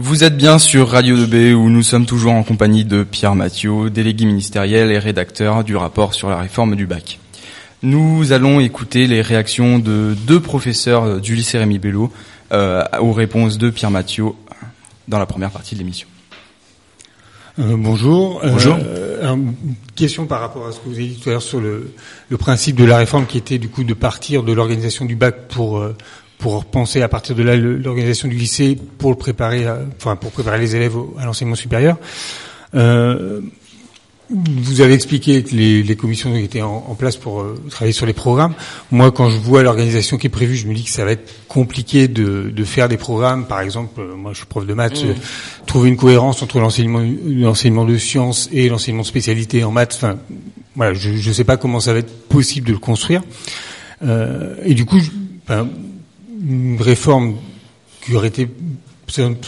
Vous êtes bien sur Radio 2B où nous sommes toujours en compagnie de Pierre Mathieu, délégué ministériel et rédacteur du rapport sur la réforme du bac. Nous allons écouter les réactions de deux professeurs du lycée Rémi Bello euh, aux réponses de Pierre Mathieu dans la première partie de l'émission. Euh, bonjour. Bonjour. Euh, une question par rapport à ce que vous avez dit tout à l'heure sur le, le, principe de la réforme qui était du coup de partir de l'organisation du bac pour euh, pour penser à partir de là l'organisation du lycée pour le préparer, à, enfin pour préparer les élèves à l'enseignement supérieur. Euh, vous avez expliqué que les, les commissions étaient en, en place pour euh, travailler sur les programmes. Moi, quand je vois l'organisation qui est prévue, je me dis que ça va être compliqué de, de faire des programmes. Par exemple, euh, moi, je suis prof de maths, mmh. trouver une cohérence entre l'enseignement, l'enseignement de sciences et l'enseignement de spécialité en maths. Enfin, voilà, je ne sais pas comment ça va être possible de le construire. Euh, et du coup, je, ben, une réforme qui aurait été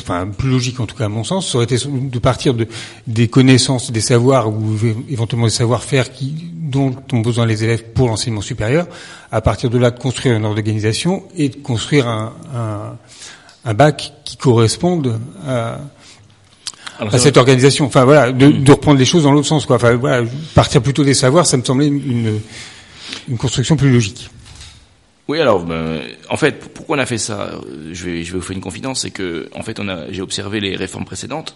enfin plus logique en tout cas à mon sens, ça aurait été de partir de des connaissances, des savoirs ou éventuellement des savoir-faire qui dont ont besoin les élèves pour l'enseignement supérieur. À partir de là, de construire une organisation et de construire un, un, un bac qui corresponde à, à cette organisation. Enfin voilà, de, de, reprendre les choses dans l'autre sens. Quoi. Enfin voilà, partir plutôt des savoirs, ça me semblait une, une construction plus logique. Oui, alors, ben, en fait, pourquoi on a fait ça? Je vais, je vais vous faire une confidence, c'est que, en fait, on a, j'ai observé les réformes précédentes,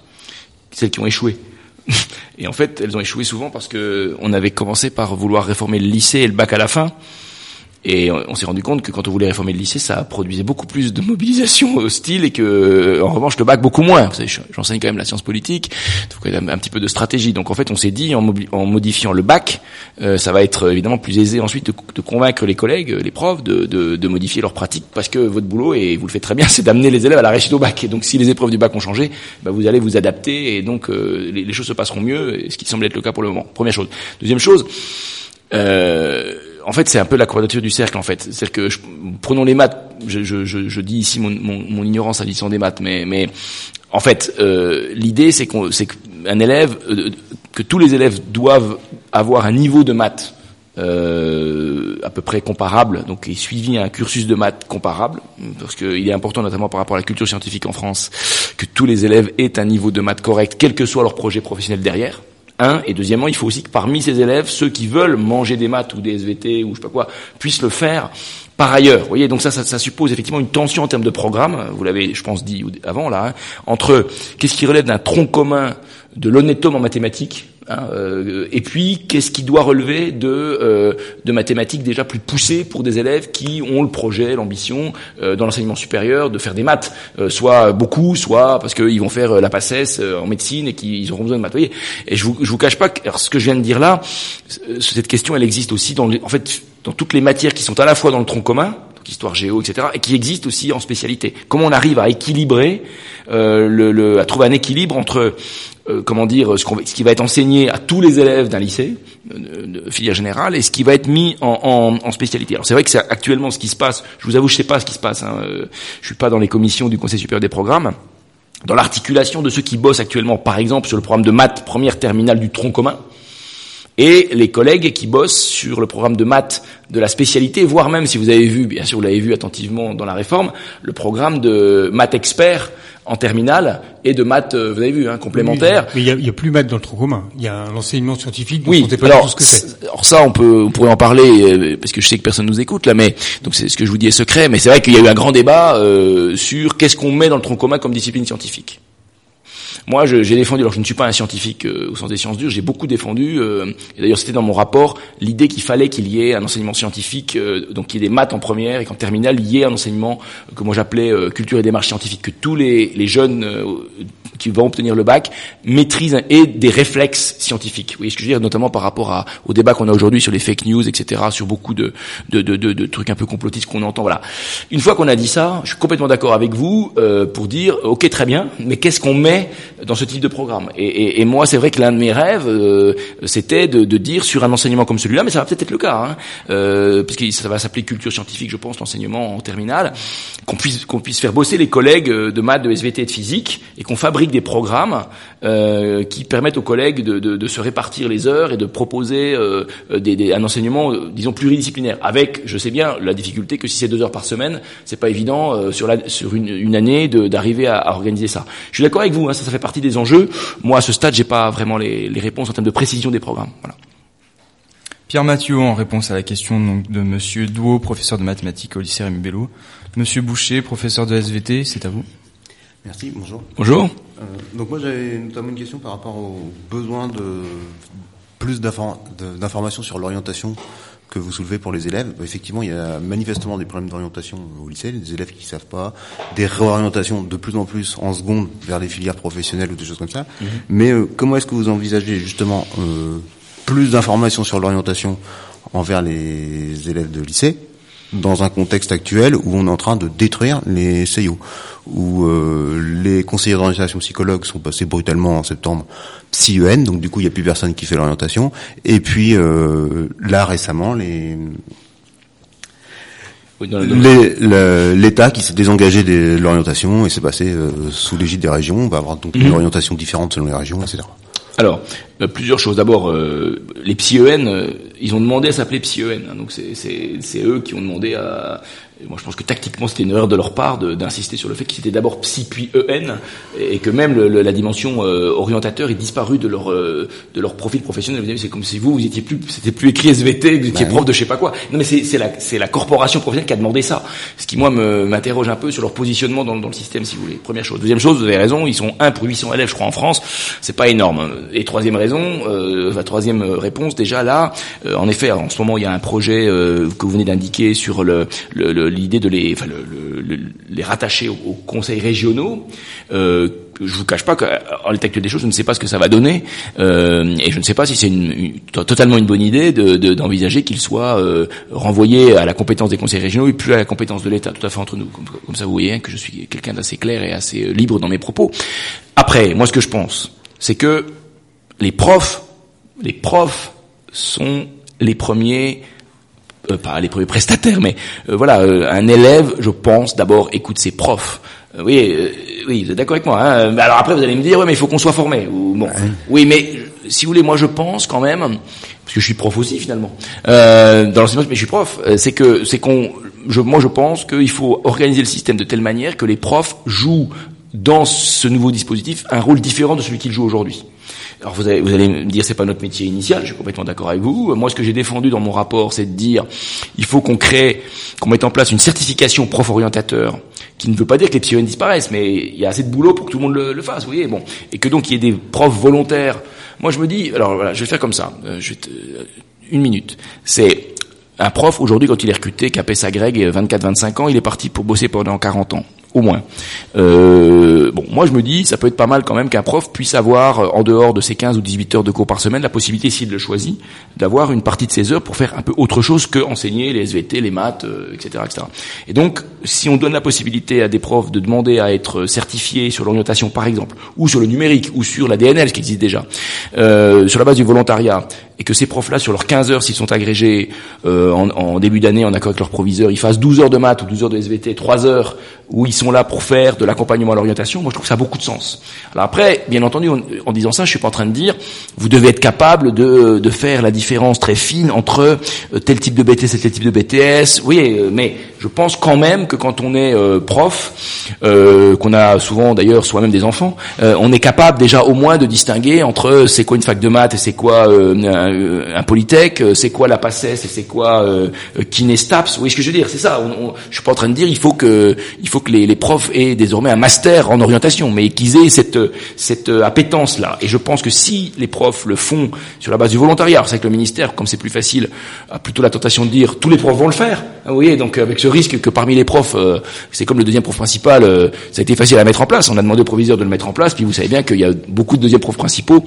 celles qui ont échoué. Et en fait, elles ont échoué souvent parce que on avait commencé par vouloir réformer le lycée et le bac à la fin. Et on s'est rendu compte que quand on voulait réformer le lycée, ça produisait beaucoup plus de mobilisation hostile et que, en revanche, le bac beaucoup moins. J'enseigne quand même la science politique, quand même un petit peu de stratégie. Donc en fait, on s'est dit, en, modifiant le bac, euh, ça va être évidemment plus aisé ensuite de, convaincre les collègues, les profs, de, de, de, modifier leurs pratiques, parce que votre boulot, et vous le faites très bien, c'est d'amener les élèves à la réussite au bac. Et donc si les épreuves du bac ont changé, bah, vous allez vous adapter et donc euh, les, les, choses se passeront mieux, ce qui semble être le cas pour le moment. Première chose. Deuxième chose. Euh, en fait, c'est un peu la quadrature du cercle, en fait. C'est-à-dire que je, prenons les maths. Je, dis ici mon, ignorance à l'addition des maths, mais, en fait, euh, l'idée, c'est qu'on, c'est qu'un élève, euh, que tous les élèves doivent avoir un niveau de maths euh, à peu près comparable, donc et suivi un cursus de maths comparable, parce qu'il est important, notamment par rapport à la culture scientifique en France, que tous les élèves aient un niveau de maths correct, quel que soit leur projet professionnel derrière. Un, et deuxièmement, il faut aussi que parmi ces élèves, ceux qui veulent manger des maths ou des SVT ou je sais pas quoi, puissent le faire par ailleurs. Voyez, donc ça, ça, ça suppose effectivement une tension en termes de programme, vous l'avez, je pense, dit avant là, hein, entre qu'est-ce qui relève d'un tronc commun de l'honnêteté en mathématiques, Hein, euh, et puis, qu'est-ce qui doit relever de, euh, de mathématiques déjà plus poussées pour des élèves qui ont le projet, l'ambition euh, dans l'enseignement supérieur de faire des maths, euh, soit beaucoup, soit parce qu'ils vont faire la PACES en médecine et qu'ils auront besoin de maths. Voyez et je vous, je vous cache pas que ce que je viens de dire là, cette question, elle existe aussi dans, les, en fait, dans toutes les matières qui sont à la fois dans le tronc commun, histoire géo, etc., et qui existent aussi en spécialité. Comment on arrive à équilibrer, le, le, à trouver un équilibre entre euh, comment dire, ce, qui va être enseigné à tous les élèves d'un lycée, de, de, filière générale, et ce qui va être mis en, spécialité. Alors c'est vrai que c'est actuellement ce qui se passe. Je vous avoue, je sais pas ce qui se passe. Hein, euh, je suis pas dans les commissions du Conseil supérieur des programmes. Dans l'articulation de ceux qui bossent actuellement, par exemple, sur le programme de maths première terminale du tronc commun, et les collègues qui bossent sur le programme de maths de la spécialité, voire même, si vous avez vu, bien sûr vous l'avez vu attentivement dans la réforme, le programme de maths expert en terminale et de maths, euh, vous avez vu, hein, complémentaires. Oui, mais il n'y a, a, plus maths dans le tronc commun. Il y a un enseignement scientifique dont oui, on pas alors, tout ce que c'est. Alors ça, on peut, on pourrait en parler euh, parce que je sais que personne nous écoute là, mais donc c'est ce que je vous dis est secret. Mais c'est vrai qu'il y a eu un grand débat euh, sur qu'est-ce qu'on met dans le tronc commun comme discipline scientifique. Moi, j'ai défendu, alors je ne suis pas un scientifique euh, au sens des sciences dures, j'ai beaucoup défendu, euh, et d'ailleurs c'était dans mon rapport, l'idée qu'il fallait qu'il y ait un enseignement scientifique, euh, donc qu'il y ait des maths en première et qu'en terminale, il y ait un enseignement que moi j'appelais euh, culture et démarche scientifique, que tous les, les jeunes euh, qui vont obtenir le bac maîtrisent et des réflexes scientifiques. Vous voyez ce que je veux dire, notamment par rapport à, au débat qu'on a aujourd'hui sur les fake news, etc., sur beaucoup de, de, de, de, de trucs un peu complotistes qu'on entend. Voilà. Une fois qu'on a dit ça, je suis complètement d'accord avec vous pour dire, ok, très bien, mais qu'est-ce qu'on met dans ce type de programme. Et, et, et moi, c'est vrai que l'un de mes rêves, euh, c'était de, de, dire sur un enseignement comme celui-là, mais ça va peut-être être le cas, hein, euh, parce que ça va s'appeler culture scientifique, je pense, l'enseignement en terminale, qu'on puisse qu'on puisse faire bosser les collègues de maths, de SVT et de physique, et qu'on fabrique des programmes euh, qui permettent aux collègues de, de, de, se répartir les heures et de proposer euh, des, des, un enseignement, euh, disons, pluridisciplinaire. Avec, je sais bien, la difficulté que si c'est deux heures par semaine, c'est pas évident euh, sur, la, sur une, une année d'arriver à, à, organiser ça. Je suis d'accord avec vous, hein, ça, ça fait partie des enjeux. Moi, à ce stade, j'ai pas vraiment les, les réponses en termes de précision des programmes. Voilà. Pierre Mathieu, en réponse à la question donc, de Monsieur Douot, professeur de mathématiques au lycée Rémi Bello. Monsieur Boucher, professeur de SVT, c'est à vous. Merci, bonjour. Bonjour. Euh, donc moi j'avais notamment une question par rapport au besoin de plus d'informations sur l'orientation que vous soulevez pour les élèves. Effectivement, il y a manifestement des problèmes d'orientation au lycée, des élèves qui ne savent pas, des réorientations de plus en plus en seconde vers les filières professionnelles ou des choses comme ça. -hmm. Mais euh, comment est-ce que vous envisagez justement euh, plus d'informations sur l'orientation envers les élèves de lycée dans un contexte actuel où on est en train de détruire les CIO, où euh, les conseillers d'orientation psychologues sont passés brutalement en septembre PsyEN, donc du coup il n'y a plus personne qui fait l'orientation, et puis euh, là récemment les L'État qui s'est désengagé de l'orientation et s'est passé euh, sous l'égide des régions. On va avoir donc mmh. une orientation différente selon les régions, etc. Alors, euh, plusieurs choses. D'abord, euh, les PsyEN, euh, ils ont demandé à s'appeler PsyEN. Hein, donc c'est eux qui ont demandé à, moi, je pense que tactiquement, c'était une erreur de leur part d'insister sur le fait qu'ils étaient d'abord psy puis EN et que même le, la dimension euh, orientateur est disparue de leur euh, de leur profil professionnel. C'est comme si vous vous étiez plus c'était plus écrit SVT, vous étiez bah, prof de je sais pas quoi. Non, mais c'est la c'est la corporation professionnelle qui a demandé ça. Ce qui moi m'interroge un peu sur leur positionnement dans, dans, le système, si vous voulez. Première chose. Deuxième chose, vous avez raison, ils sont un pour 800 élèves, je crois, en France. C'est pas énorme. Et troisième raison, euh, la troisième réponse, déjà là, euh, en effet, en ce moment, il y a un projet euh, que vous venez d'indiquer sur le, le l'idée de les, enfin, le, le, les rattacher aux, conseils régionaux. Euh, je vous cache pas qu'en l'état actuel des choses, je ne sais pas ce que ça va donner, euh, et je ne sais pas si c'est une, une, totalement une bonne idée d'envisager de, de, qu'ils soient euh, renvoyés à la compétence des conseils régionaux et plus à la compétence de l'État, tout à fait entre nous. Comme, comme ça, vous voyez hein, que je suis quelqu'un d'assez clair et assez euh, libre dans mes propos. Après, moi, ce que je pense, c'est que les profs, les profs sont les premiers euh, pas les premiers prestataires, mais euh, voilà, euh, un élève, je pense, d'abord écoute ses profs. oui, oui, vous êtes d'accord avec moi. Hein alors après, vous allez me dire, oui, mais il faut qu'on soit formé. Ou, bon, oui, mais si vous voulez, moi, je pense quand même, parce que je suis prof aussi finalement, dans l'enseignement, mais je suis prof, c'est que c'est qu'on, je, moi, je pense qu'il faut organiser le système de telle manière que les profs jouent dans ce nouveau dispositif un rôle différent de celui qu'ils jouent aujourd'hui. Alors vous allez, vous allez me dire c'est pas notre métier initial, je suis complètement d'accord avec vous. Moi ce que j'ai défendu dans mon rapport c'est de dire il faut qu'on crée, qu'on mette en place une certification prof orientateur qui ne veut pas dire que les psychologues disparaissent, mais il y a assez de boulot pour que tout le monde le, fasse, vous voyez, bon, et que donc il y ait des profs volontaires. Moi je me dis, alors voilà, je vais faire comme ça, euh, euh, une minute. C'est un prof aujourd'hui quand il est recruté, a sa greg 24-25 ans, il est parti pour bosser pendant 40 ans au moins. Euh, bon, moi je me dis, ça peut être pas mal quand même qu'un prof puisse avoir, euh, en dehors de ses 15 ou 18 heures de cours par semaine, la possibilité, s'il le choisit, d'avoir une partie de ses heures pour faire un peu autre chose que enseigner les SVT, les maths, etc., euh, etc. Et donc, si on donne la possibilité à des profs de demander à être certifiés sur l'orientation, par exemple, ou sur le numérique, ou sur la DNL, ce qui existe déjà, euh, sur la base du volontariat, et que ces profs-là, sur leurs 15 heures, s'ils sont agrégés euh, en, en, début d'année, en accord avec leur proviseur, ils fassent 12 heures de maths ou 12 heures de SVT, 3 heures où ils sont là pour faire de l'accompagnement à l'orientation, moi je trouve que ça a beaucoup de sens. Alors après, bien entendu, en, disant ça, je suis pas en train de dire, vous devez être capable de, de faire la différence très fine entre euh, tel type de BTS et tel type de BTS. Oui, euh, mais je pense quand même que quand on est euh, prof, qu'on a souvent d'ailleurs soi-même des enfants, on est capable déjà au moins de distinguer entre c'est quoi une fac de maths et c'est quoi un, un, polytech, c'est quoi la PACES et c'est quoi Kinestaps? Oui, ce que je veux dire, c'est ça. Je suis pas en train de dire il faut que il faut que les, les profs aient désormais un master en orientation, mais qu'ils aient cette, cette appétence-là. Et je pense que si les profs le font sur la base du volontariat, c'est que le ministère, comme c'est plus facile, a plutôt la tentation de dire tous les profs vont le faire. Ah, vous voyez, donc avec ce risque que parmi les profs, euh, c'est comme le deuxième prof principal, euh, ça a été facile à mettre en place. On a demandé au proviseur de le mettre en place, puis vous savez bien qu'il y a beaucoup de deuxièmes profs principaux.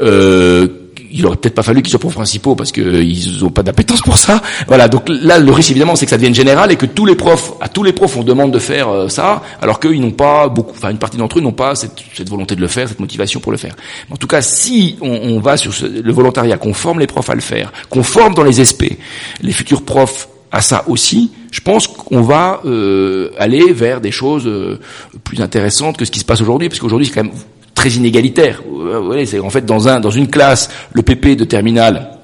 Euh, il aurait peut-être pas fallu qu'ils soient profs principaux parce qu'ils n'ont pas d'appétence pour ça. Voilà, donc là le risque évidemment c'est que ça devienne général et que tous les profs, à tous les profs on demande de faire euh, ça, alors qu'ils n'ont pas beaucoup, enfin une partie d'entre eux n'ont pas cette, cette, volonté de le faire, cette motivation pour le faire. En tout cas, si on, on va sur ce, le volontariat, qu'on forme les profs à le faire, qu'on forme dans les SP les futurs profs à ça aussi, je pense qu'on va euh, aller vers des choses euh, plus intéressantes que ce qui se passe aujourd'hui, parce qu'aujourd'hui c'est quand même très inégalitaire. Vous voyez, c'est en fait dans un dans une classe, le PP de terminale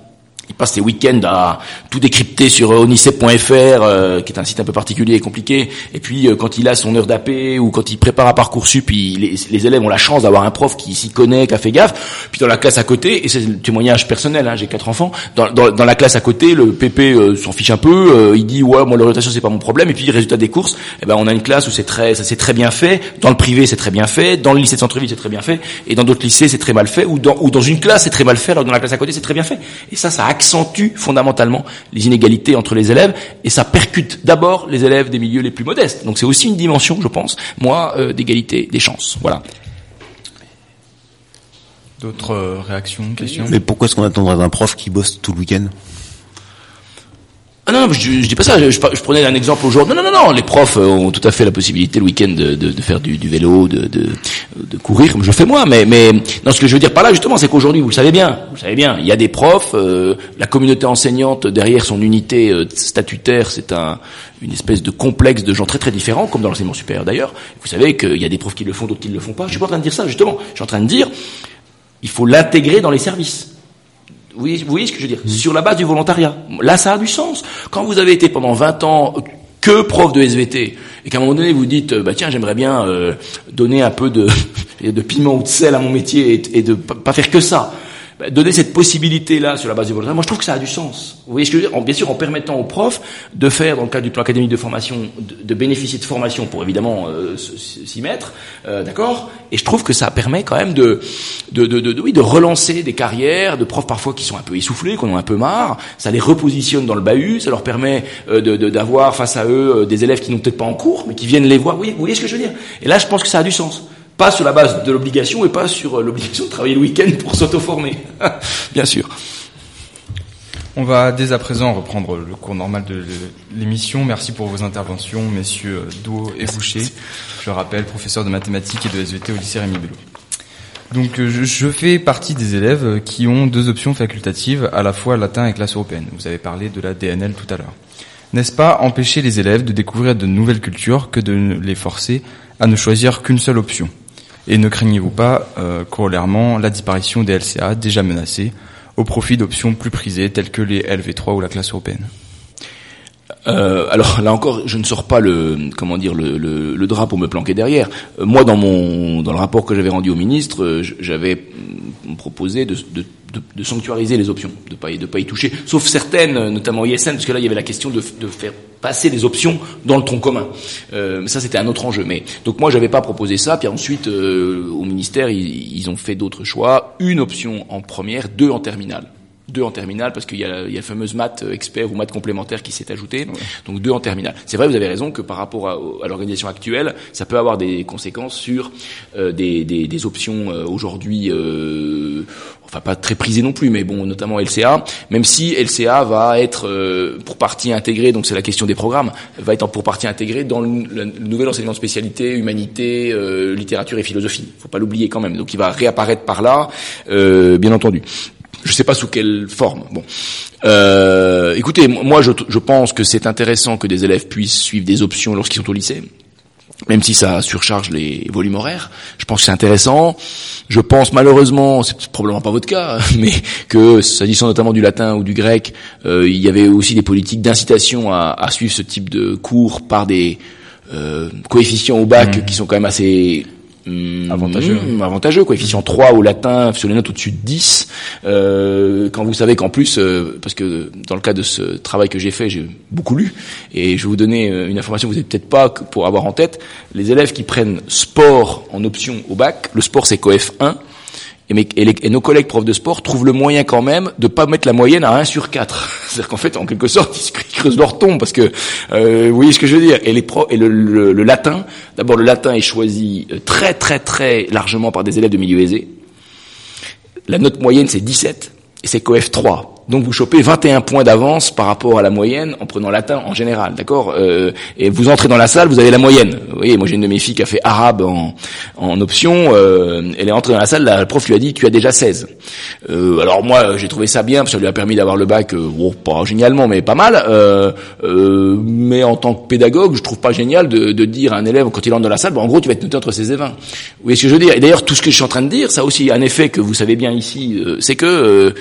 il passe ses week-ends à tout décrypter sur euh, onicep.fr, euh, qui est un site un peu particulier et compliqué. Et puis euh, quand il a son heure d'AP ou quand il prépare un parcours-sup, les, les, élèves ont la chance d'avoir un prof qui s'y connaît, qui a fait gaffe. Puis dans la classe à côté, et c'est le témoignage personnel, hein, j'ai quatre enfants, dans, la classe à côté, le PP s'en fiche un peu. il dit ouais, moi l'orientation c'est pas mon problème. Et puis résultat des courses, eh ben on a une classe où c'est très, ça c'est très bien fait. Dans le privé c'est très bien fait. Dans le lycée de centre-ville c'est très bien fait. Et dans d'autres lycées c'est très mal fait. Ou dans, une classe c'est très mal fait. Alors dans la classe à côté c'est très bien fait. Et ça, ça accentue fondamentalement les inégalités entre les élèves et ça percute d'abord les élèves des milieux les plus modestes. Donc c'est aussi une dimension, je pense, moi, euh, d'égalité des chances. Voilà. D'autres euh, réactions, questions? Mais pourquoi est-ce qu'on attendrait d'un prof qui bosse tout le week-end? Ah non, je, je, dis pas ça. Je, je, prenais un exemple aujourd'hui. Non, non, non, non. Les profs euh, ont tout à fait la possibilité le week-end de, de, de, faire du, du vélo, de, de, de, courir, comme je fais moi. Mais, mais non, ce que je veux dire par là, justement, c'est qu'aujourd'hui, vous le savez bien, vous le savez bien, il y a des profs. Euh, la communauté enseignante derrière son unité euh, statutaire, c'est un, une espèce de complexe de gens très très différents, comme dans l'enseignement supérieur d'ailleurs. Vous savez qu'il y a des profs qui le font, d'autres qui ne le font pas. Je suis pas en train de dire ça, justement. Je suis en train de dire, il faut l'intégrer dans les services. Vous voyez, ce que je veux dire Sur la base du volontariat. Là, ça a du sens. Quand vous avez été pendant 20 ans que prof de SVT et qu'à un moment donné vous dites bah tiens j'aimerais bien euh, donner un peu de, de piment ou de sel à mon métier et, de pas faire que ça donner cette possibilité-là sur la base du volontariat, moi je trouve que ça a du sens. Vous voyez ce que je veux dire Bien sûr, en permettant aux profs de faire, dans le cadre du plan académique de formation, de, bénéficier de formation pour évidemment euh, s'y mettre, euh, d'accord Et je trouve que ça permet quand même de, de, de, de, oui, de relancer des carrières de profs parfois qui sont un peu essoufflés, qui en ont un peu marre. Ça les repositionne dans le bahut, ça leur permet euh, d'avoir face à eux des élèves qui n'ont peut-être pas en cours, mais qui viennent les voir. Oui, vous voyez ce que je veux dire Et là, je pense que ça a du sens. Pas sur la base de l'obligation et pas sur euh, l'obligation de travailler le week-end pour s'auto-former. Bien sûr. On va dès à présent reprendre le cours normal de l'émission. Merci pour vos interventions, messieurs Do et Boucher. Je rappelle, professeur de mathématiques et de SVT au lycée Rémi Bello. Donc euh, je fais partie des élèves qui ont deux options facultatives, à la fois latin et classe européenne. Vous avez parlé de la DNL tout à l'heure. N'est-ce pas empêcher les élèves de découvrir de nouvelles cultures que de les forcer à ne choisir qu'une seule option? Et ne craignez-vous pas, euh, corollairement, la disparition des LCA déjà menacées au profit d'options plus prisées telles que les LV3 ou la classe européenne? Euh, alors là encore, je ne sors pas le comment dire le, drap pour me planquer derrière. Euh, moi, dans mon dans le rapport que j'avais rendu au ministre, euh, j'avais proposé de, sanctuariser les options, de pas de pas y toucher, sauf certaines, notamment ISN, parce que là il y avait la question de, faire passer les options dans le tronc commun. Euh, ça c'était un autre enjeu. Mais donc moi j'avais pas proposé ça. Puis ensuite au ministère ils ont fait d'autres choix. Une option en première, deux en terminale deux en terminale parce qu'il y, a la fameuse maths expert ou maths complémentaire qui s'est ajoutée, donc deux en terminale. C'est vrai, vous avez raison que par rapport à, l'organisation actuelle, ça peut avoir des conséquences sur euh, des, des, des, options euh, aujourd'hui, euh, enfin pas très prisées non plus, mais bon, notamment LCA, même si LCA va être euh, pour partie intégrée, donc c'est la question des programmes, va être pour partie intégrée dans le, le nouvel enseignement de spécialité, humanité, littérature et philosophie. Faut pas l'oublier quand même. Donc il va réapparaître par là, bien entendu. Je ne sais pas sous quelle forme. Bon, euh, écoutez, moi je, je pense que c'est intéressant que des élèves puissent suivre des options lorsqu'ils sont au lycée, même si ça surcharge les volumes horaires. Je pense que c'est intéressant. Je pense malheureusement, c'est probablement pas votre cas, mais que s'agissant notamment du latin ou du grec, euh, il y avait aussi des politiques d'incitation à, à, suivre ce type de cours par des euh, coefficients au bac mmh. qui sont quand même assez Mmh, avantageux. Mmh, avantageux, coefficient 3 au latin sur les notes au-dessus de 10. Euh, quand vous savez qu'en plus, euh, parce que dans le cas de ce travail que j'ai fait, j'ai beaucoup lu, et je vais vous donner euh, une information que vous n'avez peut-être pas pour avoir en tête, les élèves qui prennent sport en option au bac, le sport c'est coef 1, et, nos collègues profs de sport trouvent le moyen quand même de pas mettre la moyenne à 1 sur 4. C'est-à-dire qu'en fait, en quelque sorte, ils creusent leur tombe parce que, euh, vous voyez ce que je veux dire. Et, les pro et le, le, latin, d'abord le latin est choisi euh, très très très largement par des élèves de milieu aisé. La note moyenne c'est 17 et c'est COF 3. Donc vous chopez 21 points d'avance par rapport à la moyenne en prenant latin en général, d'accord euh, Et vous entrez dans la salle, vous avez la moyenne. Vous voyez, moi j'ai une de mes filles qui a fait arabe en, en option. Euh, elle est entrée dans la salle, la prof lui a dit tu as déjà 16. Euh, alors moi j'ai trouvé ça bien parce que ça lui a permis d'avoir le bac, euh, bon, pas génialement mais pas mal. Euh, euh, mais en tant que pédagogue, je trouve pas génial de, de dire à un élève quand il entre dans la salle, bon, en gros tu vas être noté entre 16 et 20. Vous voyez ce que je veux dire? Et d'ailleurs tout ce que je suis en train de dire, ça aussi un effet que vous savez bien ici, c'est que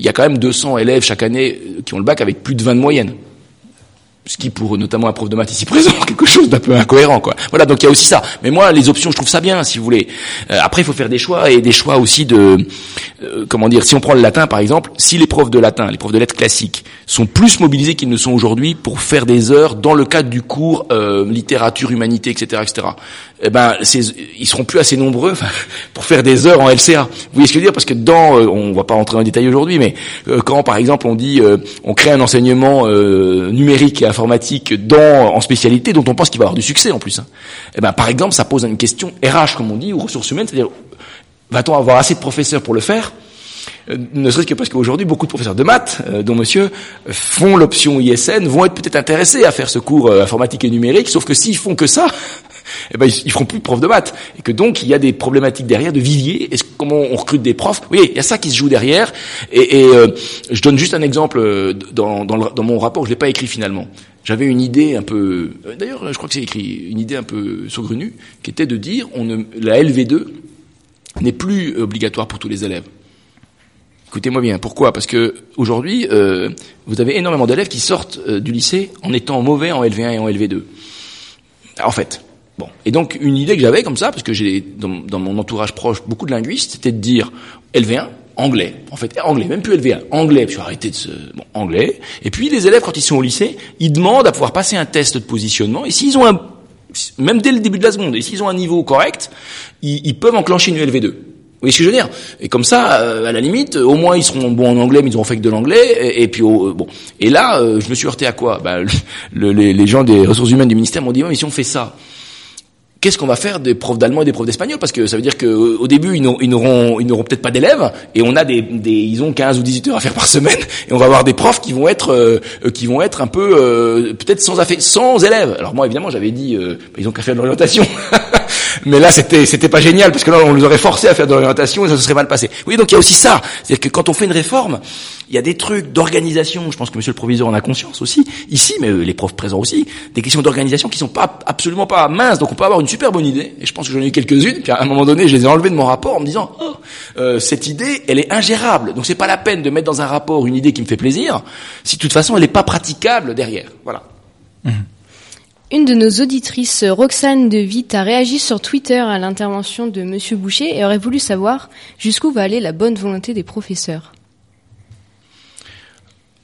il y a quand même 200 élèves chaque année euh, qui ont le bac avec plus de 20 de moyenne. Ce qui, pour notamment un prof de maths ici présent, quelque chose d'un peu incohérent, quoi. Voilà, donc il y a aussi ça. Mais moi, les options, je trouve ça bien, si vous voulez. Euh, après, il faut faire des choix et des choix aussi de, euh, comment dire, si on prend le latin par exemple, si les profs de latin, les profs de lettres classiques, sont plus mobilisés qu'ils ne sont aujourd'hui pour faire des heures dans le cadre du cours euh, littérature, humanité, etc., etc. Eh ben, ils seront plus assez nombreux pour faire des heures en LCA. Vous voyez ce que je veux dire? Parce que dans, euh, on va pas rentrer en détail aujourd'hui, mais euh, quand par exemple on dit, euh, on crée un enseignement numérique informatique dans en spécialité dont on pense qu'il va avoir du succès en plus. Hein. Eh ben, par exemple, ça pose une question RH comme on dit ou ressources humaines, c'est-à-dire va-t-on avoir assez de professeurs pour le faire? Euh, ne serait-ce que parce qu'aujourd'hui, beaucoup de professeurs de maths, euh, dont monsieur, euh, font l'option ISN, vont être peut-être intéressés à faire ce cours informatique et numérique, sauf que s'ils font que ça, eh ben, ils, ils feront plus de profs de maths. Et que donc, il y a des problématiques derrière de vivier. Est-ce comment on recrute des profs? Oui, il y a ça qui se joue derrière. Et, et, euh, je donne juste un exemple euh, dans, dans, le- dans mon rapport, je l'ai pas écrit finalement. J'avais une idée un peu, euh, d'ailleurs, je crois que c'est écrit, une idée un peu saugrenue, qui était de dire, on ne, la LV2 n'est plus obligatoire pour tous les élèves. Écoutez-moi bien. Pourquoi? Parce que aujourd'hui, euh, vous avez énormément d'élèves qui sortent euh, du lycée en étant mauvais en LV1 et en LV2. En fait. Bon. Et donc, une idée que j'avais comme ça, parce que j'ai dans, mon entourage proche beaucoup de linguistes, c'était de dire LV1, anglais. En fait, anglais, même plus LV1, anglais. Puis arrêter de se, bon, anglais. Et puis, les élèves, quand ils sont au lycée, ils demandent à pouvoir passer un test de positionnement. Et s'ils ont un, même dès le début de la seconde, et s'ils ont un niveau correct, ils, peuvent enclencher une LV2. Vous voyez ce que je veux dire? Et comme ça, euh, à la limite, au moins ils seront bons en anglais, mais ils auront fait que de l'anglais. Et, puis euh, bon. Et là, euh, je me suis heurté à quoi? Bah, le- les, les gens des ressources humaines du ministère m'ont dit, Ouais, mais si on fait ça, qu'est-ce qu'on va faire des profs d'allemand et des profs d'espagnol? Parce que ça veut dire qu'au au début, ils n'auront, ils n'auront, peut-être pas d'élèves, et on a des, des, ils ont 15 ou 18 heures à faire par semaine, et on va avoir des profs qui vont être, euh, euh, qui vont être un peu, euh, peut-être sans, sans élèves. Alors moi, évidemment, j'avais dit, euh, bah, ils ont qu'à faire de l'orientation. Mais là, c'était, c'était pas génial, parce que là, on les aurait forcés à faire de l'orientation, et ça se serait mal passé. Oui, donc il y a aussi ça. C'est-à-dire que quand on fait une réforme, il y a des trucs d'organisation, je pense que monsieur le proviseur en a conscience aussi, ici, mais euh, les profs présents aussi, des questions d'organisation qui sont pas absolument pas minces, donc on peut avoir une super bonne idée, et je pense que j'en ai eu quelques-unes, puis à un moment donné, je les ai enlevées de mon rapport en me disant, oh, euh, cette idée, elle est ingérable, donc c'est pas la peine de mettre dans un rapport une idée qui me fait plaisir, si de toute façon elle n'est pas praticable derrière. Voilà. Une de nos auditrices, Roxane de Witt, a réagi sur Twitter à l'intervention de Monsieur Boucher et aurait voulu savoir jusqu'où va aller la bonne volonté des professeurs.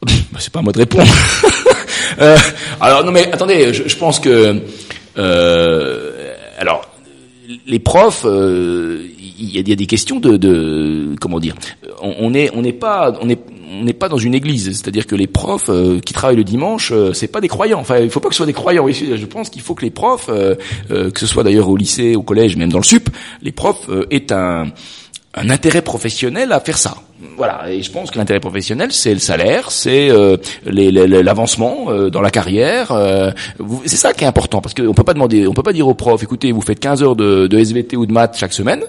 Bah, c'est pas à moi de répondre. Euh, alors non mais attendez, je, pense que euh, alors les profs, euh, il y, a, des questions de, de comment dire. On on est on n'est pas on est on n'est pas dans une église, c'est-à-dire que les profs euh, qui travaillent le dimanche, euh, c'est pas des croyants. Enfin, il faut pas que ce soit des croyants. Oui, Je pense qu'il faut que les profs, euh, euh, que ce soit d'ailleurs au lycée, au collège, même dans le sup, les profs euh, aient un un intérêt professionnel à faire ça. Voilà, et je pense que l'intérêt professionnel, c'est le salaire, c'est euh, l'avancement euh, dans la carrière. euh, c'est ça qui est important, parce qu'on peut pas demander, on peut pas dire aux profs, écoutez, vous faites 15 heures de SVT ou de maths chaque semaine,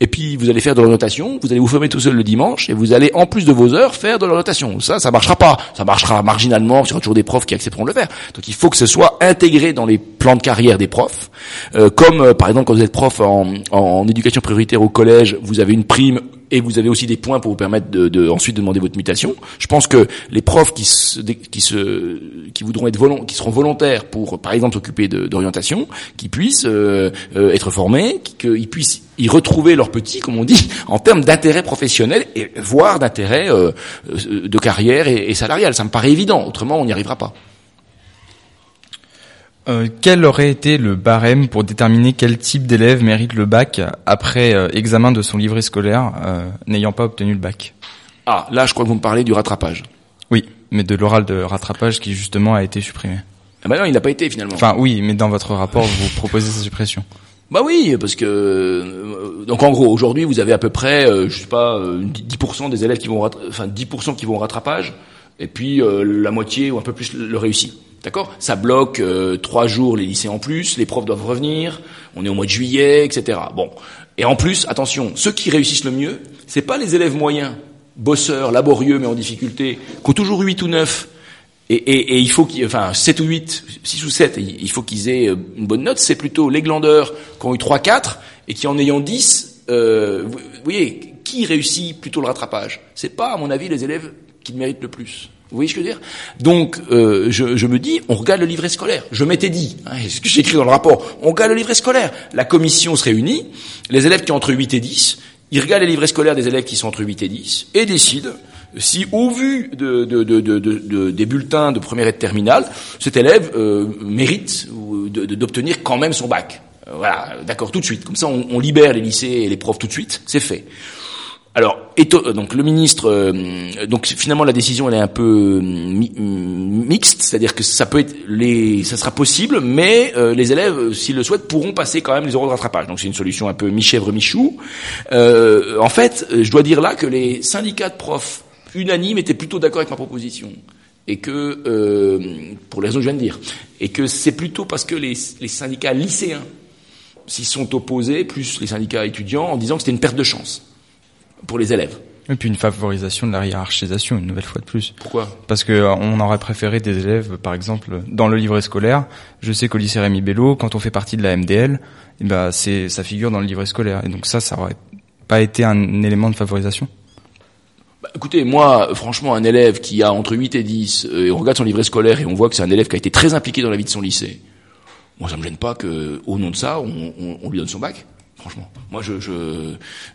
et puis vous allez faire de l'orientation, vous allez vous former tout seul le dimanche, et vous allez en plus de vos heures faire de l'orientation. Ça, ça marchera pas. Ça marchera marginalement. Il y aura toujours des profs qui accepteront de le faire. Donc il faut que ce soit intégré dans les plans de carrière des profs. Euh, comme euh, par exemple quand vous êtes prof en, en, en éducation prioritaire au collège, vous avez une prime et vous avez aussi des points pour vous permettre de, de ensuite de demander votre mutation. Je pense que les profs qui se, qui se, qui voudront être volont, qui seront volontaires pour, par exemple, s'occuper d'orientation, qui puissent euh, euh, être formés, qui- qu'ils puissent y retrouver leur petit, comme on dit, en termes d'intérêt professionnel et voire d'intérêt euh, de carrière et, et salarial. Ça me paraît évident. Autrement, on n'y arrivera pas. Euh, quel aurait été le barème pour déterminer quel type d'élève mérite le bac après euh, examen de son livret scolaire euh, n'ayant pas obtenu le bac? Ah, là, je crois que vous me parlez du rattrapage. Oui, mais de l'oral de rattrapage qui justement a été supprimé. Ah ben non, il n'a pas été finalement. Enfin oui, mais dans votre rapport vous proposez sa suppression. Bah oui, parce que donc en gros aujourd'hui vous avez à peu près euh, je sais pas euh, 10% des élèves qui vont enfin 10% qui vont au rattrapage et puis euh, la moitié ou un peu plus le le réussit. D'accord Ça bloque euh, trois jours les lycées en plus, les profs doivent revenir, on est au mois de juillet, etc. Bon. Et en plus, attention, ceux qui réussissent le mieux, c'est pas les élèves moyens, bosseurs, laborieux mais en difficulté, qui ont toujours 8 ou 9 et, et, il faut qu'ils, enfin, 7 ou 8, 6 ou 7, il faut qu'ils aient euh, une bonne note. C'est plutôt les glandeurs qui ont eu 3, 4 et qui en ayant 10, euh, vous voyez, qui réussit plutôt le rattrapage? C'est pas, à mon avis, les élèves qui le méritent le plus. Vous voyez ce que je veux dire? Donc, euh, je, me dis, on regarde le livret scolaire. Je m'étais dit, hein, ce que j'ai écrit dans le rapport, on regarde le livret scolaire. La commission se réunit, les élèves qui ont entre 8 et 10, ils regardent les livrets scolaires des élèves qui sont entre 8 et 10 et décident si, au vu de, de, de, de, de- de- des bulletins de première et de terminale, cet élève euh, mérite d'obtenir quand même son bac. Euh, Voilà, d'accord, tout de suite. Comme ça, on, on libère les lycées et les profs tout de suite. C'est fait. Alors, euh, donc le ministre, euh, donc finalement la décision elle est un peu euh, mi- mixte, c'est-à-dire que ça peut être les, ça sera possible, mais les élèves, s'ils le souhaitent, pourront passer quand même les euros de rattrapage. Donc c'est une solution un peu mi-chèvre mi-chou. En fait, je dois dire là que les syndicats de profs unanimes étaient plutôt d'accord avec ma proposition et que pour les raisons que je viens de dire, et que c'est plutôt parce que les syndicats lycéens s'y sont opposés, plus les syndicats étudiants, en disant que c'était une perte de chance pour les élèves. Et puis une favorisation de la hiérarchisation, une nouvelle fois de plus. Pourquoi? Parce que euh, on aurait préféré des élèves, par exemple, dans le livret scolaire. Je sais qu'au lycée Rémi Bello, quand on fait partie de la MDL, eh ben c'est ça figure dans le livret scolaire. Et donc ça, ça aurait pas été un élément de favorisation? Bah, Écoutez, moi, franchement, un élève qui a entre 8 et 10, euh, et on regarde son livret scolaire et on voit que c'est un élève qui a été très impliqué dans la vie de son lycée, moi, ça me gêne pas que, au nom de ça, on, on- on lui donne son bac. Franchement, moi, je, je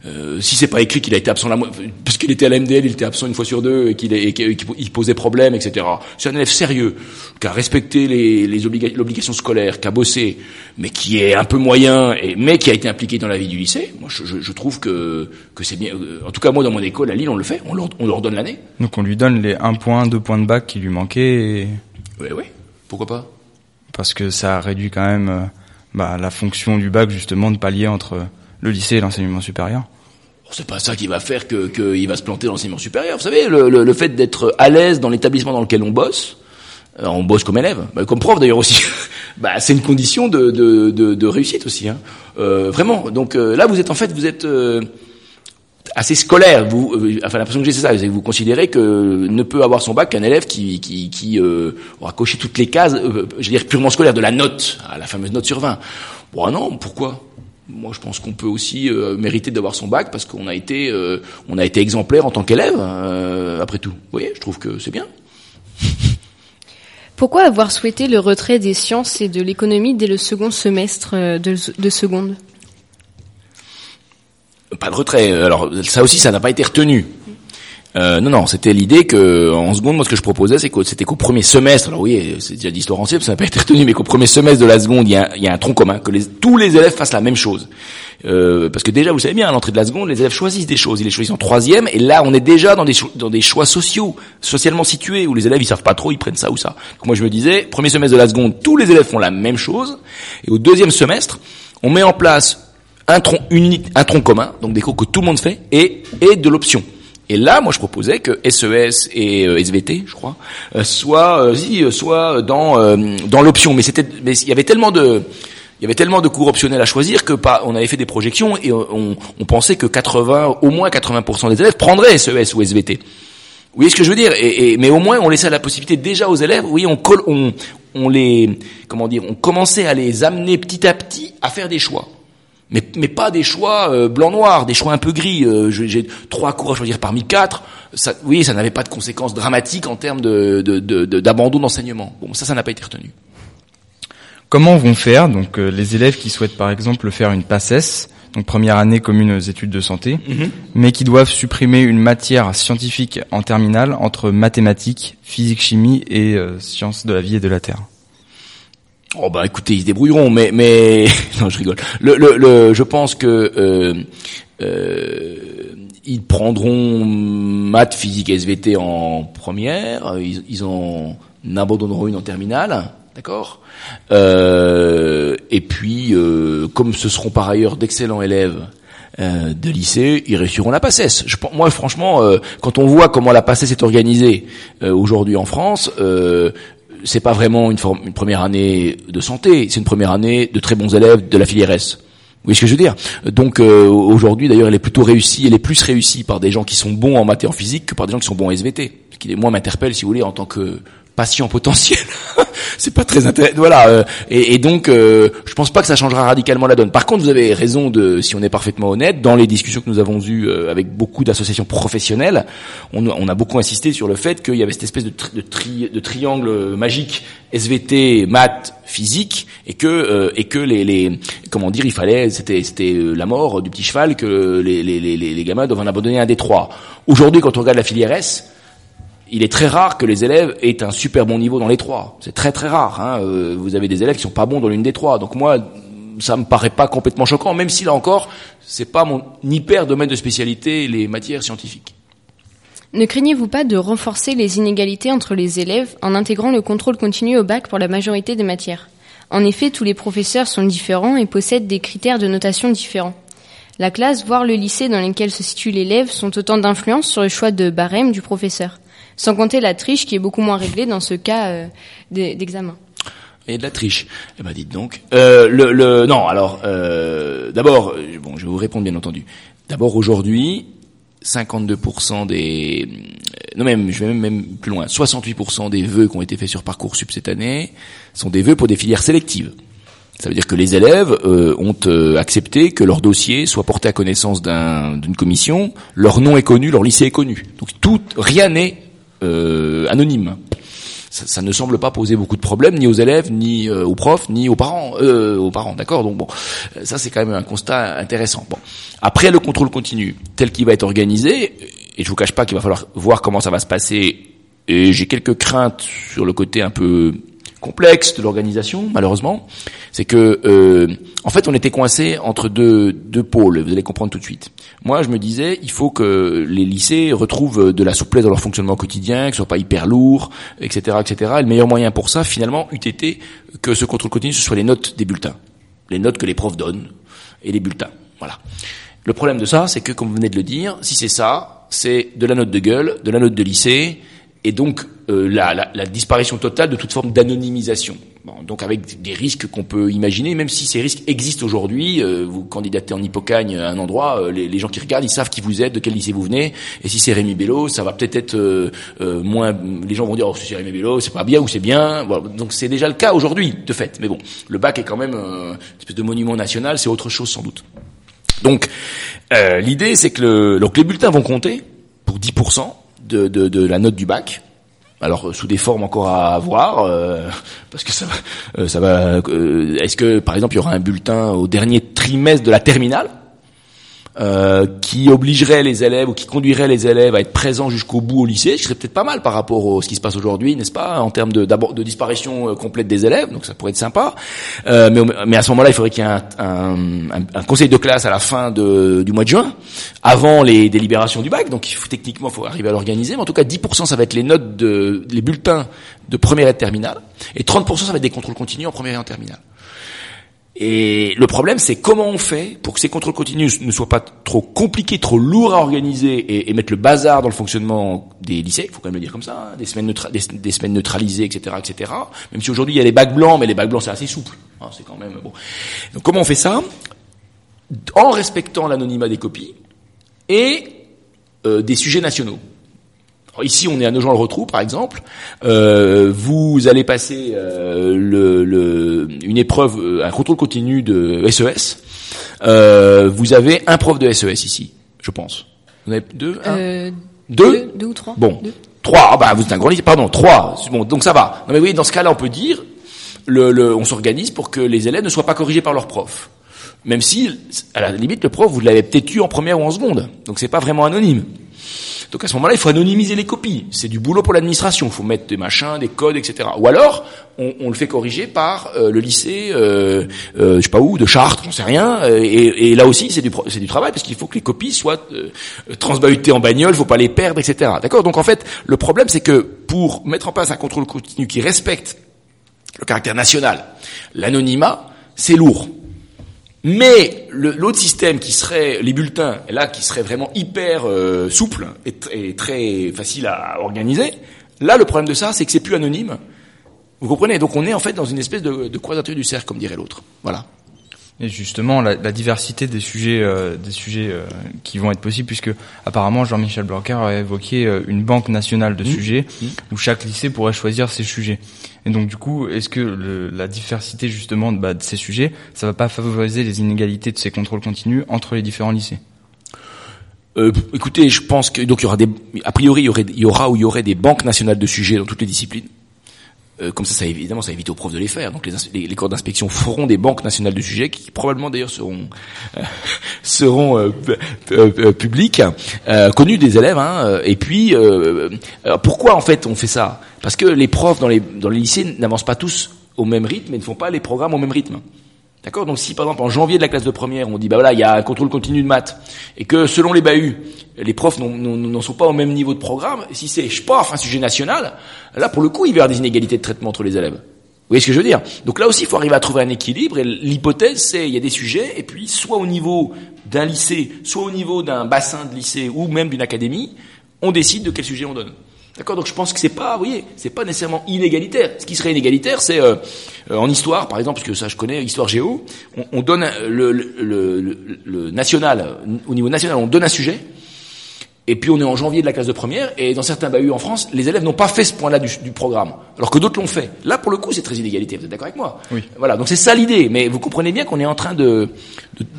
euh, si c'est pas écrit qu'il a été absent la parce qu'il était à la MDL, il était absent une fois sur deux et qu'il qu'il posait problème, etc. C'est un élève sérieux qui a respecté les, les obliga- l'obligation scolaire, qui a bossé, mais qui est un peu moyen, et, mais qui a été impliqué dans la vie du lycée. Moi, je, je, je trouve que que c'est bien. euh, En tout cas, moi, dans mon école à Lille, on le fait. On leur, on leur donne l'année. Donc on lui donne les 1 point, 2 points de bac qui lui manquaient, et- Oui, oui. Pourquoi pas? Parce que ça réduit quand même euh, bah, la fonction du bac justement de pallier entre le lycée et l'enseignement supérieur. C'est pas ça qui va faire que qu'il va se planter dans l'enseignement supérieur. Vous savez, le, le, le fait d'être à l'aise dans l'établissement dans lequel on bosse, euh, on bosse comme élève, bah, comme prof d'ailleurs aussi. bah, c'est une condition de, de, de, de réussite aussi. Hein. Euh, vraiment. Donc euh, là, vous êtes en fait, vous êtes euh, assez scolaire. Vous, euh, enfin, l'impression que j'ai, c'est ça. Vous considérez que ne peut avoir son bac qu'un élève qui, qui, euh, aura coché toutes les cases, euh, je veux dire purement scolaire, de la note, à la fameuse note sur 20. Bon, non, pourquoi? Moi, je pense qu'on peut aussi euh, mériter d'avoir son bac parce qu'on a été, euh, on a été exemplaire en tant qu'élève. après tout, vous voyez, je trouve que c'est bien. Pourquoi avoir souhaité le retrait des sciences et de l'économie dès le second semestre de seconde? Pas de retrait. Alors ça aussi, ça n'a pas été retenu. Euh, non, non, c'était l'idée que en seconde, moi, ce que je proposais, c'est que c'était qu'au premier semestre. Alors oui, c'est déjà d'histoire ancienne, ça n'a pas été retenu, mais qu'au premier semestre de la seconde, il y a, il y a un tronc commun, que les, tous les élèves fassent la même chose. Euh, parce que déjà, vous savez bien, à l'entrée de la seconde, les élèves choisissent des choses. Ils les choisissent en troisième, et là, on est déjà dans des dans des choix sociaux, socialement situés, où les élèves ils savent pas trop, ils prennent ça ou ça. Moi, je me disais, premier semestre de la seconde, tous les élèves font la même chose, et au deuxième semestre, on met en place un tronc un tronc commun, donc des cours que tout le monde fait, et et de l'option. Et là, moi, je proposais que SES et euh, SVT, je crois, euh, soient, euh, si, euh, soient dans euh, dans l'option. Mais c'était, mais il y avait tellement de il y avait tellement de cours optionnels à choisir que pas, on avait fait des projections et on, on pensait que 80, au moins 80% des élèves prendraient SES ou SVT. Vous voyez ce que je veux dire? Et, et- Mais au moins, on laissait la possibilité déjà aux élèves. Oui, on, colle- on, on les, comment dire, on commençait à les amener petit à petit à faire des choix. Mais, mais pas des choix euh, blanc-noir, des choix un peu gris. Euh, J'ai trois cours à choisir parmi quatre. Ça, oui, ça n'avait pas de conséquences dramatiques en termes de de- de- de- d'abandon d'enseignement. Bon, ça, ça n'a pas été retenu. Comment vont faire donc euh, les élèves qui souhaitent par exemple faire une PACES, donc première année commune aux études de santé, mais qui doivent supprimer une matière scientifique en terminale entre mathématiques, physique, chimie et euh, sciences de la vie et de la terre? Oh bah écoutez, ils se débrouilleront, mais mais non, je rigole. Le, le, le- je pense que euh, euh, ils prendront maths, physique, SVT en première, ils, ils en abandonneront une en terminale, d'accord? Euh, Et puis, euh, comme ce seront par ailleurs d'excellents élèves euh, de lycée, ils réussiront la PACES. Je, moi, franchement, euh, quand on voit comment la PACES est organisée aujourd'hui en France, c'est pas vraiment une, première année de santé, c'est une première année de très bons élèves de la filière S. Vous voyez ce que je veux dire? Donc euh, aujourd'hui, d'ailleurs, elle est plutôt réussie, elle est plus réussie par des gens qui sont bons en maths et en physique que par des gens qui sont bons en SVT. Ce qui, moi, m'interpelle, si vous voulez, en tant que patient potentiel. c'est pas très intéressant. Voilà. euh, et, donc, euh, je pense pas que ça changera radicalement la donne. Par contre, vous avez raison de, si on est parfaitement honnête, dans les discussions que nous avons eues euh, avec beaucoup d'associations professionnelles, on, a beaucoup insisté sur le fait qu'il y avait cette espèce de, tri- de, tri- de triangle magique SVT, maths, physique, et que euh, et que les, les comment dire, il fallait, c'était c'était la mort du petit cheval que les, les, les les gamins doivent en abandonner un des trois. Aujourd'hui, quand on regarde la filière S, il est très rare que les élèves aient un super bon niveau dans les trois. C'est très très rare. Hein. Euh, vous avez des élèves qui sont pas bons dans l'une des trois. Donc moi, ça me paraît pas complètement choquant, même si là encore, c'est pas mon hyper domaine de spécialité les matières scientifiques. Ne craignez-vous pas de renforcer les inégalités entre les élèves en intégrant le contrôle continu au bac pour la majorité des matières? En effet, tous les professeurs sont différents et possèdent des critères de notation différents. La classe, voire le lycée dans lequel se situe l'élève, sont autant d'influences sur le choix de barème du professeur. Sans compter la triche qui est beaucoup moins réglée dans ce cas euh, d'e- d'examen. Et de la triche. Eh ben dites donc. Euh, le, le non, alors euh, d'abord, euh, bon, je vais vous répondre bien entendu. D'abord aujourd'hui, 52% des euh, non même je vais même, plus loin, 68% des vœux qui ont été faits sur parcoursup cette année sont des vœux pour des filières sélectives. Ça veut dire que les élèves euh, ont euh, accepté que leur dossier soit porté à connaissance d'un- d'une commission, leur nom est connu, leur lycée est connu. Donc tout, rien n'est euh, anonyme. Ça, ça ne semble pas poser beaucoup de problèmes ni aux élèves, ni euh, aux profs, ni aux parents. Euh, aux parents, d'accord? Donc bon, euh, ça c'est quand même un constat intéressant. Bon, après le contrôle continu tel qu'il va être organisé, et je vous cache pas qu'il va falloir voir comment ça va se passer. Et j'ai quelques craintes sur le côté un peu complexe de l'organisation, malheureusement, c'est que euh, en fait on était coincé entre deux, deux pôles. Vous allez comprendre tout de suite. Moi, je me disais, il faut que les lycées retrouvent de la souplesse dans leur fonctionnement quotidien, que ce soit pas hyper lourd, etc., etc. Et le meilleur moyen pour ça, finalement, eût été que ce contrôle continu, ce soit les notes des bulletins, les notes que les profs donnent et les bulletins. Voilà. Le problème de ça, c'est que, comme vous venez de le dire, si c'est ça, c'est de la note de gueule, de la note de lycée, et donc euh, la, la, la disparition totale de toute forme d'anonymisation. Bon, donc avec des risques qu'on peut imaginer, même si ces risques existent aujourd'hui, euh, vous candidatez en hypocagne à un endroit, euh, les, les gens qui regardent, ils savent qui vous êtes, de quel lycée vous venez, et si c'est Rémi Bello, ça va peut-être être euh, euh, moins. Les gens vont dire oh c'est Rémi Bello, c'est pas bien ou c'est bien. Voilà. Donc c'est déjà le cas aujourd'hui, de fait. Mais bon, le bac est quand même euh, une espèce de monument national, c'est autre chose sans doute. Donc l'idée, c'est que le, donc les bulletins vont compter pour 10% de, la note du bac. Alors euh, sous des formes encore à voir, euh, parce que ça va, euh, ça va. Est-ce que par exemple il y aura un bulletin au dernier trimestre de la terminale? Euh, qui obligerait les élèves ou qui conduirait les élèves à être présents jusqu'au bout au lycée, ce serait peut-être pas mal par rapport à ce qui se passe aujourd'hui, n'est-ce pas, en termes de, de disparition euh, complète des élèves, donc ça pourrait être sympa. Euh, mais, mais à ce moment-là, il faudrait qu'il y ait un, un, un- conseil de classe à la fin de, du mois de juin, avant les délibérations du bac. Donc techniquement, il faut arriver à l'organiser. Mais en tout cas, 10% ça va être les notes de les bulletins de première et de terminale, et 30% ça va être des contrôles continus en première et en terminale. Et le problème, c'est comment on fait pour que ces contrôles continus ne soient pas trop compliqués, trop lourds à organiser et, et mettre le bazar dans le fonctionnement des lycées. Il faut quand même le dire comme ça, hein, des semaines des, des semaines neutralisées, etc., etc. Même si aujourd'hui il y a les bacs blancs, mais les bacs blancs c'est assez souple. hein, c'est quand même bon. Comment on fait ça? En respectant l'anonymat des copies et euh, des sujets nationaux. Alors ici, on est à Nogent-le-Rotrou, par exemple. Euh, vous allez passer euh, le, le- une épreuve, euh, un contrôle continu de SES. Euh, vous avez un prof de SES ici, je pense. Vous en avez deux un Euh, Deux deux, deux ou trois Bon, Deux. trois. Ah bah vous êtes un grand lycée. Pardon, trois. Bon, donc ça va. Non mais oui, dans ce cas-là, on peut dire, le, le, on s'organise pour que les élèves ne soient pas corrigés par leur prof. Même si, à la limite, le prof, vous l'avez peut-être eu en première ou en seconde. Donc c'est pas vraiment anonyme. Donc à ce moment-là, il faut anonymiser les copies. C'est du boulot pour l'administration. Il faut mettre des machins, des codes, etc. Ou alors, on, le fait corriger par euh, le lycée, euh, euh, je sais pas où, de Chartres, j'en sais rien. Et, là aussi, c'est du, du travail parce qu'il faut que les copies soient transbahutées en bagnole, faut pas les perdre, etc. D'accord? Donc en fait, le problème, c'est que pour mettre en place un contrôle continu qui respecte le caractère national. L'anonymat, c'est lourd. Mais l'autre système qui serait les bulletins, là qui serait vraiment hyper euh, souple et, très facile à organiser, là le problème de ça, c'est que c'est plus anonyme. Vous comprenez? Donc on est en fait dans une espèce de, de du cercle, comme dirait l'autre. Voilà. Et justement, la, la, diversité des sujets, euh, des sujets euh, qui vont être possibles, puisque apparemment Jean-Michel Blanquer a évoqué euh, une banque nationale de mmh. sujets mmh. où chaque lycée pourrait choisir ses sujets. Et donc du coup, est-ce que le, la diversité justement de, bah, de ces sujets, ça va pas favoriser les inégalités de ces contrôles continus entre les différents lycées? Écoutez, je pense que donc il y aura des, a priori il y, aurait, il y aura ou il y aurait des banques nationales de sujets dans toutes les disciplines. Euh, comme ça, ça évidemment, ça évite aux profs de les faire. Donc les, les, corps d'inspection feront des banques nationales de sujets qui probablement d'ailleurs seront euh, seront euh, publiques, connus des élèves. Hein, et puis pourquoi en fait on fait ça? Parce que les profs dans les dans les lycées n'avancent pas tous au même rythme et ne font pas les programmes au même rythme. D'accord Donc si par exemple en janvier de la classe de première, on dit bah voilà, il y a un contrôle continu de maths et que selon les bahuts, les profs n'en sont pas au même niveau de programme, si c'est je pas un sujet national, là pour le coup, il va y avoir des inégalités de traitement entre les élèves. Vous voyez ce que je veux dire? Donc là aussi, il faut arriver à trouver un équilibre et l'hypothèse c'est il y a des sujets et puis soit au niveau d'un lycée, soit au niveau d'un bassin de lycée ou même d'une académie, on décide de quel sujet on donne. D'accord? Donc je pense que c'est pas, vous voyez, c'est pas nécessairement inégalitaire. Ce qui serait inégalitaire, c'est euh, en histoire, par exemple, parce que ça je connais, histoire géo, on, on donne le, le, le, le, national, au niveau national, on donne un sujet, et puis on est en janvier de la classe de première, et dans certains bahuts en France, les élèves n'ont pas fait ce point-là du, du, programme, alors que d'autres l'ont fait. Là, pour le coup, c'est très inégalitaire. Vous êtes d'accord avec moi Oui. Voilà. Donc c'est ça l'idée. Mais vous comprenez bien qu'on est en train de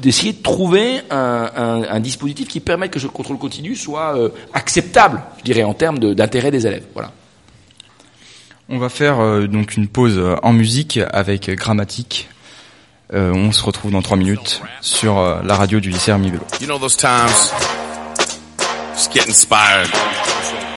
d'essayer de, trouver un, un, un, dispositif qui permette que ce contrôle continu soit euh, acceptable, je dirais, en termes d'intérêt des élèves. Voilà. On va faire euh, donc une pause euh, en musique avec Grammatique. on se retrouve dans trois minutes sur la radio du lycée Hermie Just get inspired.